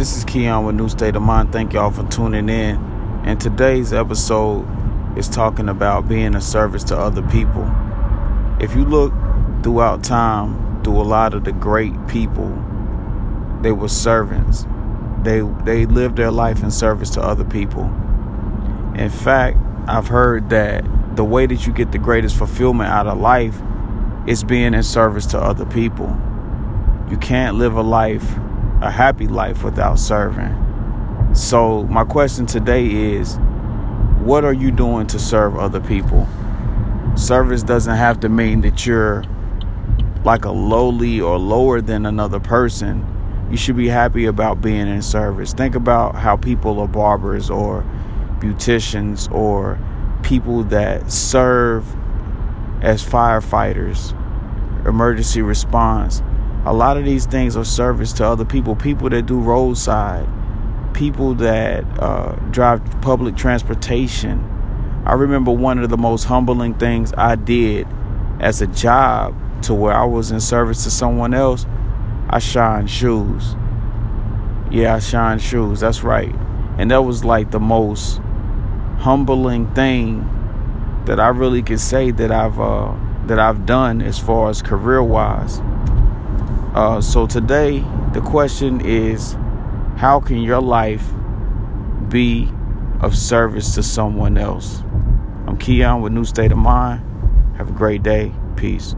This is Keon with New State of Mind. Thank y'all for tuning in. And today's episode is talking about being a service to other people. If you look throughout time, through a lot of the great people, they were servants. They they lived their life in service to other people. In fact, I've heard that the way that you get the greatest fulfillment out of life is being in service to other people. You can't live a life a happy life without serving. So, my question today is what are you doing to serve other people? Service doesn't have to mean that you're like a lowly or lower than another person. You should be happy about being in service. Think about how people are barbers or beauticians or people that serve as firefighters, emergency response a lot of these things are service to other people people that do roadside people that uh, drive public transportation. I remember one of the most humbling things i did as a job to where i was in service to someone else i shined shoes. Yeah i shined shoes that's right. And that was like the most humbling thing that i really could say that i've uh, that i've done as far as career wise uh, so today, the question is how can your life be of service to someone else? I'm Keon with New State of Mind. Have a great day. Peace.